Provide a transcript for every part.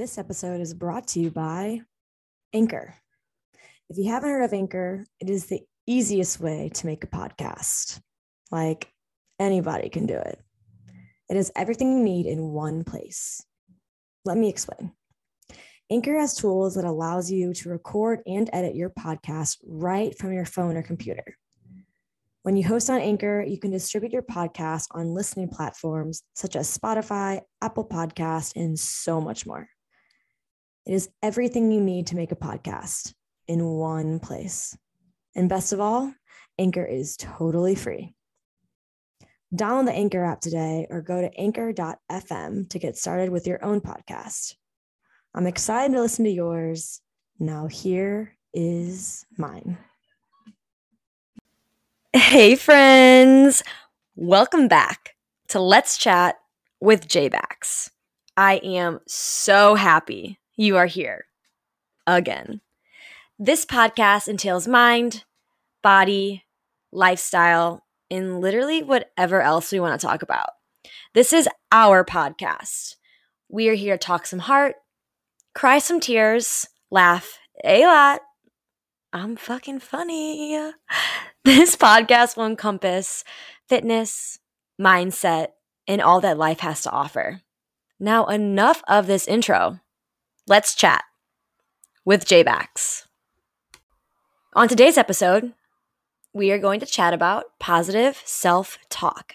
This episode is brought to you by Anchor. If you haven't heard of Anchor, it is the easiest way to make a podcast. Like anybody can do it. It is everything you need in one place. Let me explain. Anchor has tools that allows you to record and edit your podcast right from your phone or computer. When you host on Anchor, you can distribute your podcast on listening platforms such as Spotify, Apple Podcast, and so much more. It is everything you need to make a podcast in one place. And best of all, Anchor is totally free. Download the Anchor app today or go to anchor.fm to get started with your own podcast. I'm excited to listen to yours. Now, here is mine. Hey, friends. Welcome back to Let's Chat with JBax. I am so happy you are here again. This podcast entails mind, body, lifestyle, and literally whatever else we want to talk about. This is our podcast. We are here to talk some heart, cry some tears, laugh a lot. I'm fucking funny. This podcast will encompass fitness, mindset, and all that life has to offer. Now, enough of this intro. Let's chat with JBax. On today's episode, we are going to chat about positive self talk.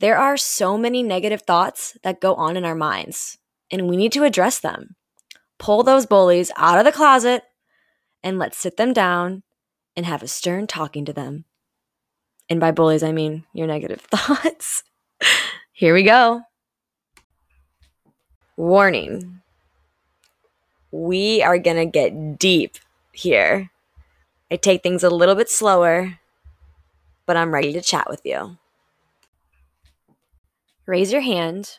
There are so many negative thoughts that go on in our minds, and we need to address them. Pull those bullies out of the closet and let's sit them down and have a stern talking to them. And by bullies, I mean your negative thoughts. Here we go. Warning. We are going to get deep here. I take things a little bit slower, but I'm ready to chat with you. Raise your hand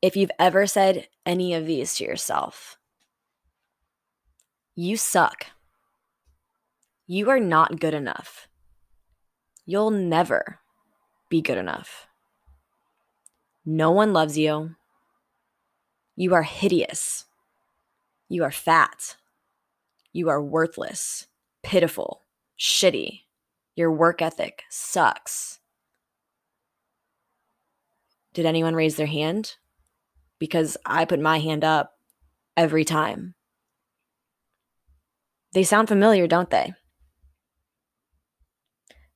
if you've ever said any of these to yourself. You suck. You are not good enough. You'll never be good enough. No one loves you. You are hideous. You are fat. You are worthless, pitiful, shitty. Your work ethic sucks. Did anyone raise their hand? Because I put my hand up every time. They sound familiar, don't they?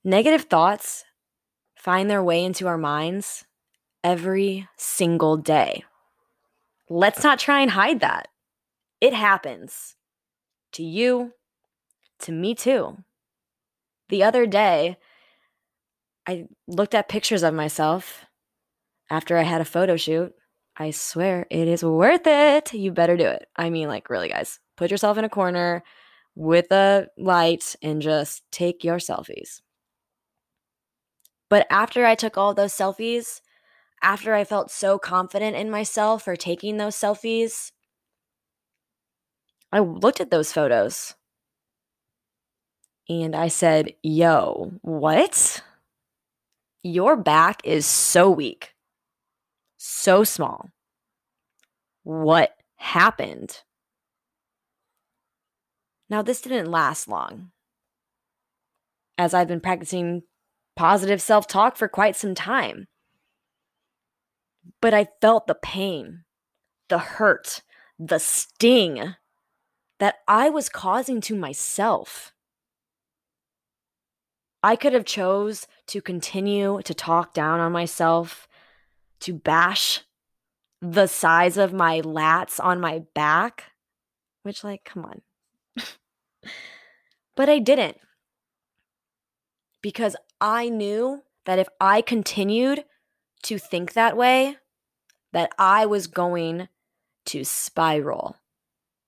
Negative thoughts find their way into our minds every single day. Let's not try and hide that. It happens to you, to me too. The other day, I looked at pictures of myself after I had a photo shoot. I swear it is worth it. You better do it. I mean, like, really, guys, put yourself in a corner with a light and just take your selfies. But after I took all those selfies, after I felt so confident in myself for taking those selfies, I looked at those photos and I said, Yo, what? Your back is so weak, so small. What happened? Now, this didn't last long. As I've been practicing positive self talk for quite some time. But I felt the pain, the hurt, the sting that I was causing to myself. I could have chose to continue to talk down on myself, to bash the size of my lats on my back, which like come on. but I didn't because I knew that if I continued to think that way, that I was going to spiral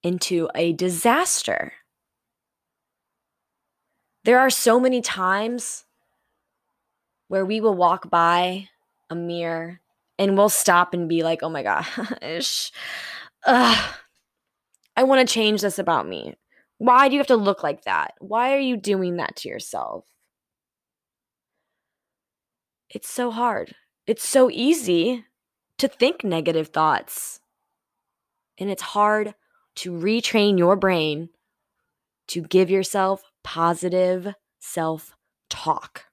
into a disaster. There are so many times where we will walk by a mirror and we'll stop and be like, oh my gosh, ugh, I want to change this about me. Why do you have to look like that? Why are you doing that to yourself? It's so hard. It's so easy to think negative thoughts. And it's hard to retrain your brain to give yourself positive self talk.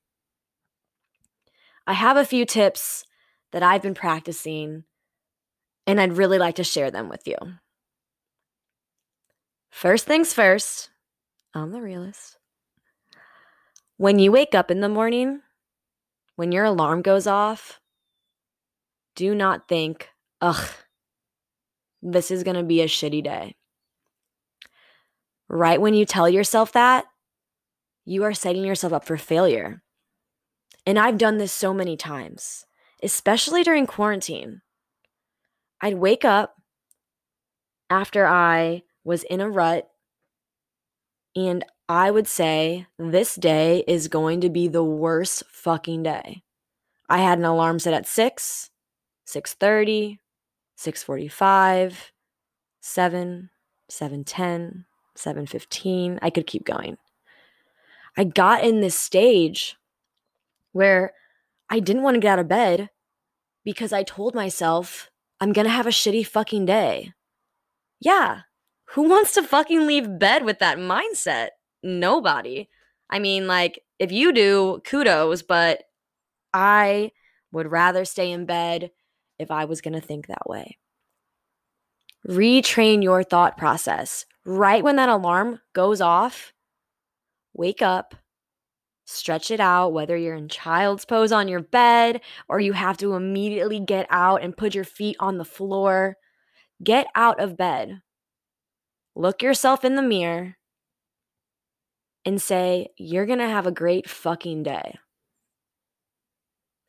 I have a few tips that I've been practicing, and I'd really like to share them with you. First things first, I'm the realist. When you wake up in the morning, when your alarm goes off, do not think, ugh, this is going to be a shitty day. Right when you tell yourself that, you are setting yourself up for failure. And I've done this so many times, especially during quarantine. I'd wake up after I was in a rut and I would say this day is going to be the worst fucking day. I had an alarm set at 6, 6:30, 6:45, 7, 7:10, 7:15. I could keep going. I got in this stage where I didn't want to get out of bed because I told myself I'm going to have a shitty fucking day. Yeah. Who wants to fucking leave bed with that mindset? nobody. I mean, like, if you do, kudos, but I would rather stay in bed if I was going to think that way. Retrain your thought process. Right when that alarm goes off, wake up, stretch it out, whether you're in child's pose on your bed or you have to immediately get out and put your feet on the floor. Get out of bed. Look yourself in the mirror and say, You're going to have a great fucking day.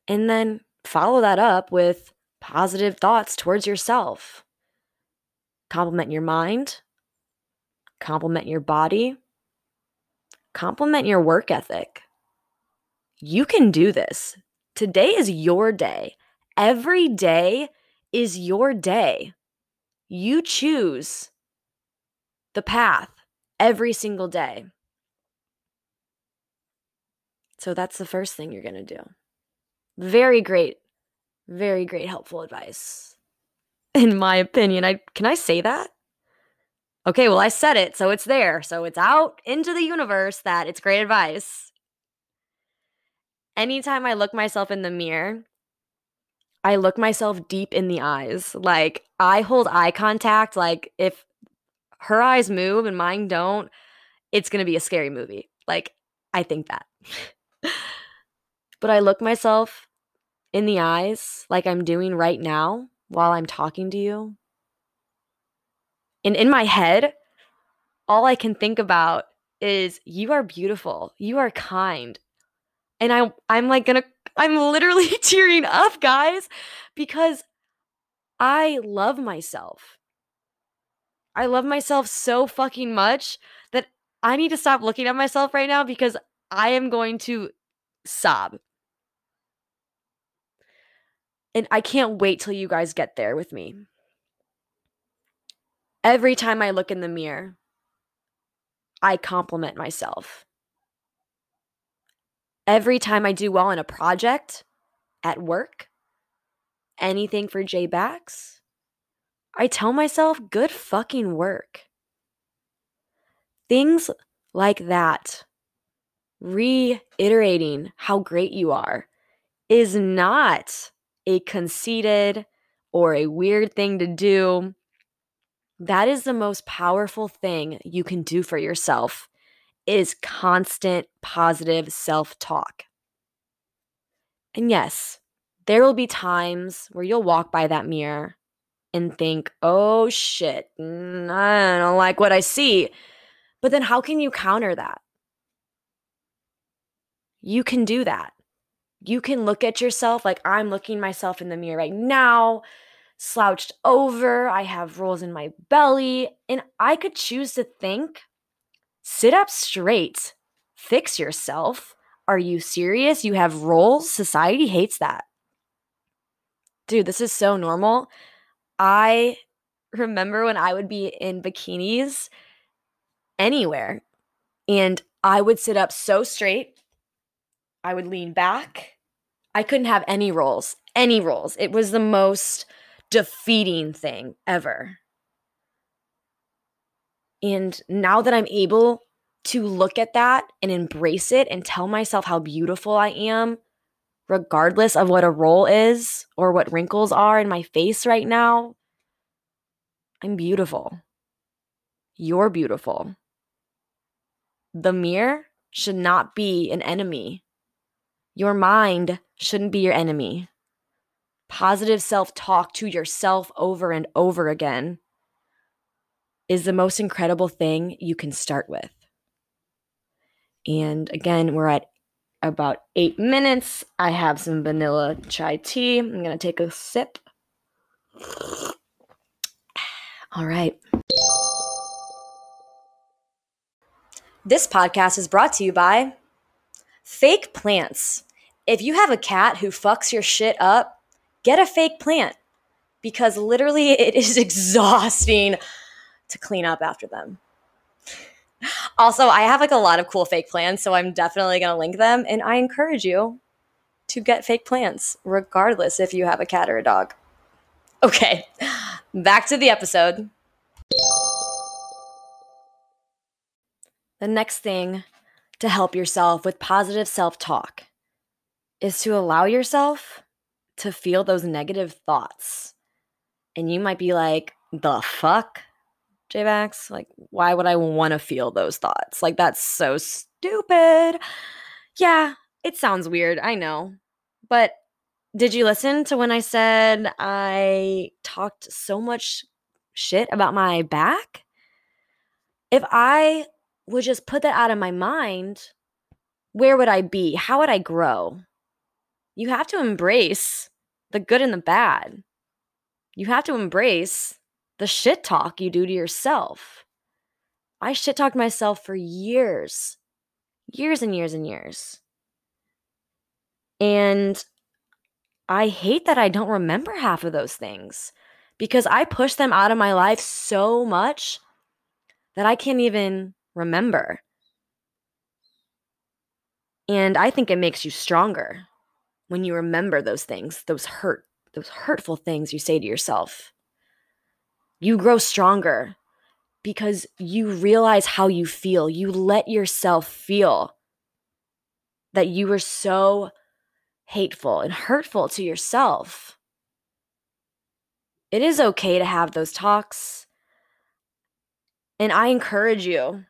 And then follow that up with positive thoughts towards yourself. Compliment your mind, compliment your body, compliment your work ethic. You can do this. Today is your day. Every day is your day. You choose the path every single day. So that's the first thing you're going to do. Very great, very great helpful advice. In my opinion, I can I say that? Okay, well I said it, so it's there. So it's out into the universe that it's great advice. Anytime I look myself in the mirror, I look myself deep in the eyes. Like I hold eye contact like if her eyes move and mine don't, it's going to be a scary movie. Like I think that. but I look myself in the eyes like I'm doing right now while I'm talking to you. And in my head, all I can think about is you are beautiful. You are kind. And I I'm like going to I'm literally tearing up, guys, because I love myself. I love myself so fucking much that I need to stop looking at myself right now because I am going to sob. And I can't wait till you guys get there with me. Every time I look in the mirror, I compliment myself. Every time I do well in a project, at work, anything for J I tell myself, good fucking work. Things like that reiterating how great you are is not a conceited or a weird thing to do. That is the most powerful thing you can do for yourself is constant positive self-talk. And yes, there will be times where you'll walk by that mirror and think, "Oh shit, I don't like what I see." But then how can you counter that? You can do that. You can look at yourself like I'm looking myself in the mirror right now, slouched over. I have rolls in my belly. And I could choose to think sit up straight, fix yourself. Are you serious? You have rolls? Society hates that. Dude, this is so normal. I remember when I would be in bikinis anywhere and I would sit up so straight I would lean back. I couldn't have any roles, any roles. It was the most defeating thing ever. And now that I'm able to look at that and embrace it and tell myself how beautiful I am, regardless of what a roll is or what wrinkles are in my face right now, I'm beautiful. You're beautiful. The mirror should not be an enemy. Your mind shouldn't be your enemy. Positive self talk to yourself over and over again is the most incredible thing you can start with. And again, we're at about eight minutes. I have some vanilla chai tea. I'm going to take a sip. All right. This podcast is brought to you by Fake Plants. If you have a cat who fucks your shit up, get a fake plant because literally it is exhausting to clean up after them. Also, I have like a lot of cool fake plants, so I'm definitely going to link them. And I encourage you to get fake plants, regardless if you have a cat or a dog. Okay, back to the episode. The next thing to help yourself with positive self talk is to allow yourself to feel those negative thoughts. And you might be like, the fuck? J-Bax? Like, why would I want to feel those thoughts? Like, that's so stupid. Yeah, it sounds weird. I know. But did you listen to when I said I talked so much shit about my back? If I would just put that out of my mind, where would I be? How would I grow? You have to embrace the good and the bad. You have to embrace the shit talk you do to yourself. I shit talked myself for years, years and years and years. And I hate that I don't remember half of those things because I push them out of my life so much that I can't even remember. And I think it makes you stronger when you remember those things, those hurt, those hurtful things you say to yourself. You grow stronger because you realize how you feel. You let yourself feel that you were so hateful and hurtful to yourself. It is okay to have those talks. And I encourage you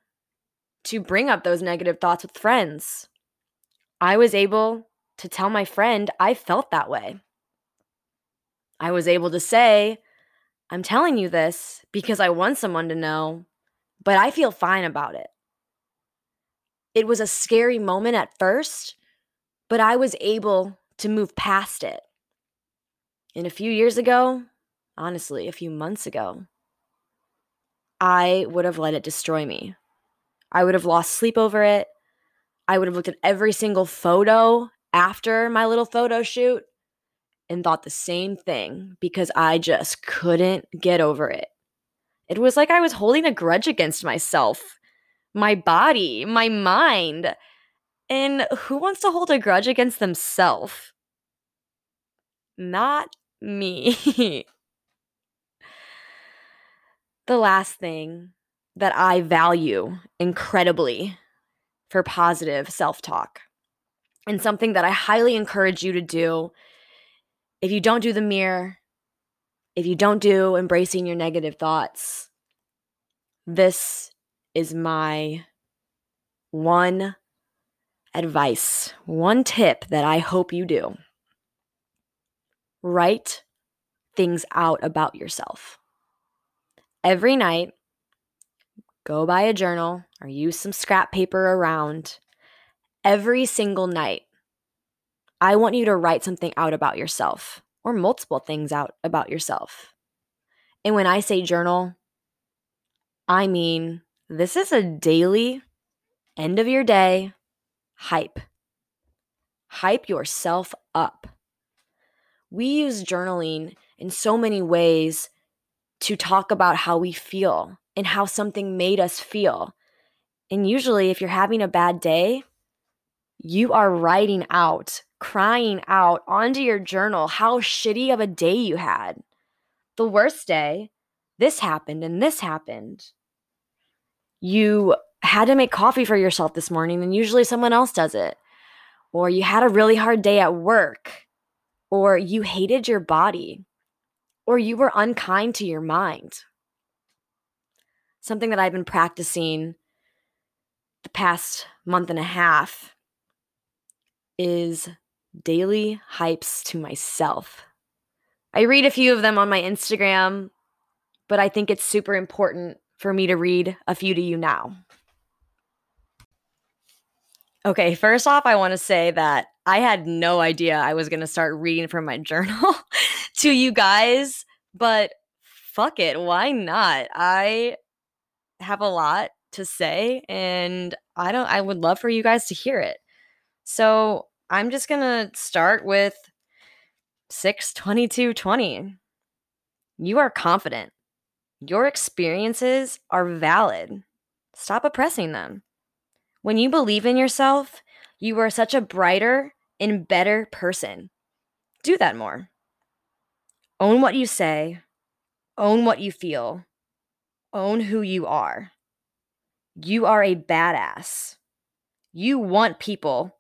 to bring up those negative thoughts with friends. I was able to tell my friend I felt that way. I was able to say, I'm telling you this because I want someone to know, but I feel fine about it. It was a scary moment at first, but I was able to move past it. And a few years ago, honestly, a few months ago, I would have let it destroy me. I would have lost sleep over it. I would have looked at every single photo after my little photo shoot and thought the same thing because I just couldn't get over it. It was like I was holding a grudge against myself, my body, my mind. And who wants to hold a grudge against themselves? Not me. the last thing that I value incredibly for positive self talk, and something that I highly encourage you to do if you don't do the mirror, if you don't do embracing your negative thoughts, this is my one advice, one tip that I hope you do. Write things out about yourself. Every night, go buy a journal or use some scrap paper around. Every single night, I want you to write something out about yourself or multiple things out about yourself. And when I say journal, I mean this is a daily, end of your day hype. Hype yourself up. We use journaling in so many ways to talk about how we feel and how something made us feel. And usually, if you're having a bad day, you are writing out crying out onto your journal how shitty of a day you had. The worst day, this happened and this happened. You had to make coffee for yourself this morning and usually someone else does it. Or you had a really hard day at work. Or you hated your body. Or you were unkind to your mind. Something that I've been practicing the past month and a half is daily hypes to myself. I read a few of them on my Instagram, but I think it's super important for me to read a few to you now. Okay, first off, I want to say that I had no idea I was going to start reading from my journal to you guys, but fuck it, why not? I have a lot to say and I don't I would love for you guys to hear it. So, I'm just going to start with 62220. You are confident. Your experiences are valid. Stop oppressing them. When you believe in yourself, you are such a brighter and better person. Do that more. Own what you say, own what you feel, own who you are. You are a badass. You want people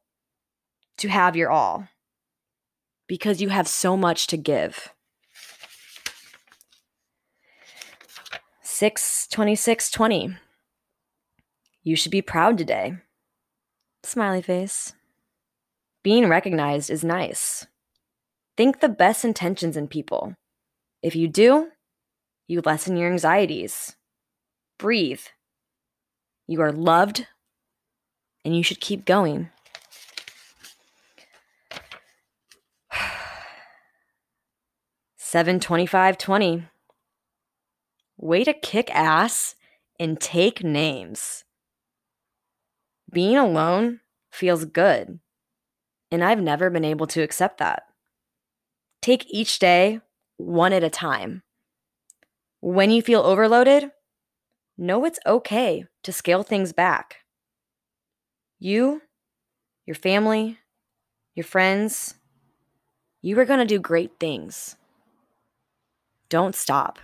to have your all because you have so much to give. 6 26 20. You should be proud today. Smiley face. Being recognized is nice. Think the best intentions in people. If you do, you lessen your anxieties. Breathe. You are loved, and you should keep going. Seven twenty-five twenty. Way to kick ass and take names. Being alone feels good, and I've never been able to accept that. Take each day one at a time. When you feel overloaded, know it's okay to scale things back. You, your family, your friends, you are going to do great things. Don't stop.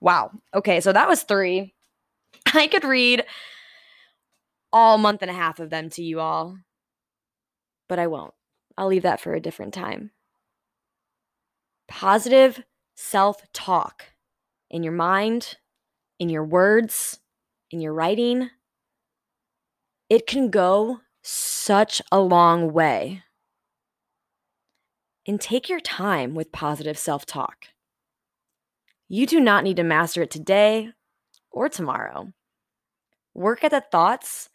Wow. Okay, so that was three. I could read all month and a half of them to you all, but I won't. I'll leave that for a different time. Positive self talk in your mind, in your words, in your writing, it can go such a long way. And take your time with positive self talk. You do not need to master it today or tomorrow. Work at the thoughts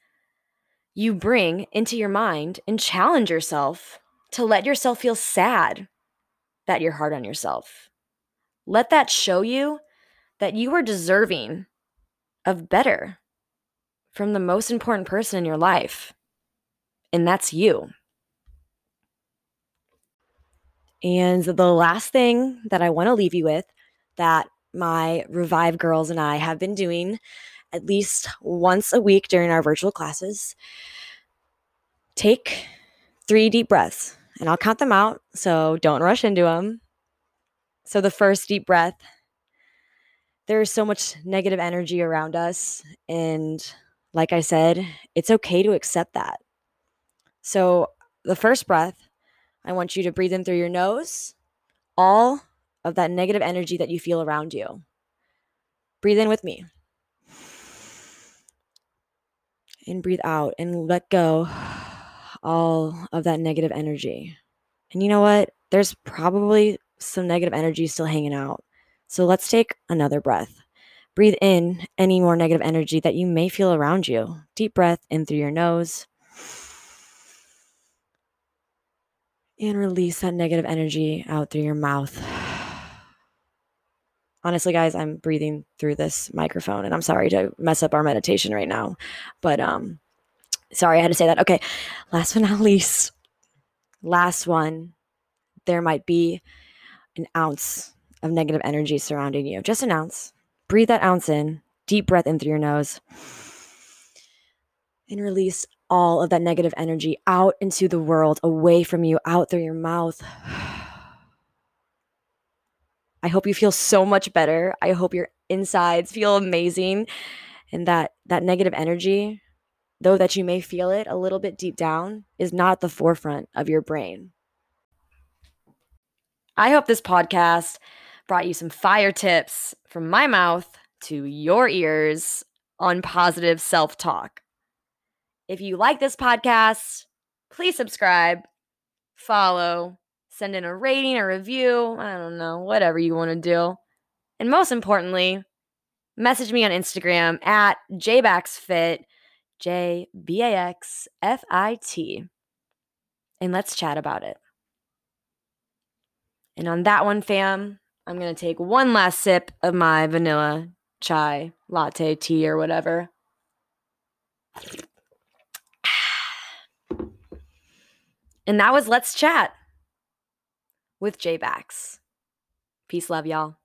you bring into your mind and challenge yourself to let yourself feel sad that you're hard on yourself. Let that show you that you are deserving of better from the most important person in your life, and that's you. And the last thing that I want to leave you with that my Revive girls and I have been doing at least once a week during our virtual classes. Take three deep breaths, and I'll count them out, so don't rush into them. So, the first deep breath, there's so much negative energy around us. And like I said, it's okay to accept that. So, the first breath, I want you to breathe in through your nose, all of that negative energy that you feel around you. Breathe in with me. And breathe out and let go all of that negative energy. And you know what? There's probably some negative energy still hanging out. So let's take another breath. Breathe in any more negative energy that you may feel around you. Deep breath in through your nose. And release that negative energy out through your mouth. Honestly guys i'm breathing through this microphone and i'm sorry to mess up our meditation right now but um sorry i had to say that. Okay last but not least last one there might be an ounce of negative energy surrounding you. Just an ounce. Breathe that ounce in. Deep breath in through your nose. And release all of that negative energy out into the world away from you out through your mouth I hope you feel so much better. I hope your insides feel amazing and that that negative energy, though that you may feel it a little bit deep down, is not the forefront of your brain. I hope this podcast brought you some fire tips from my mouth to your ears on positive self-talk. If you like this podcast, please subscribe, follow, send in a rating, a review, I don't know, whatever you want to do. And most importantly, message me on Instagram at jbaxfit, J B A X F I T, and let's chat about it. And on that one, fam, I'm going to take one last sip of my vanilla chai, latte, tea, or whatever. And that was Let's Chat with J Bax. Peace, love, y'all.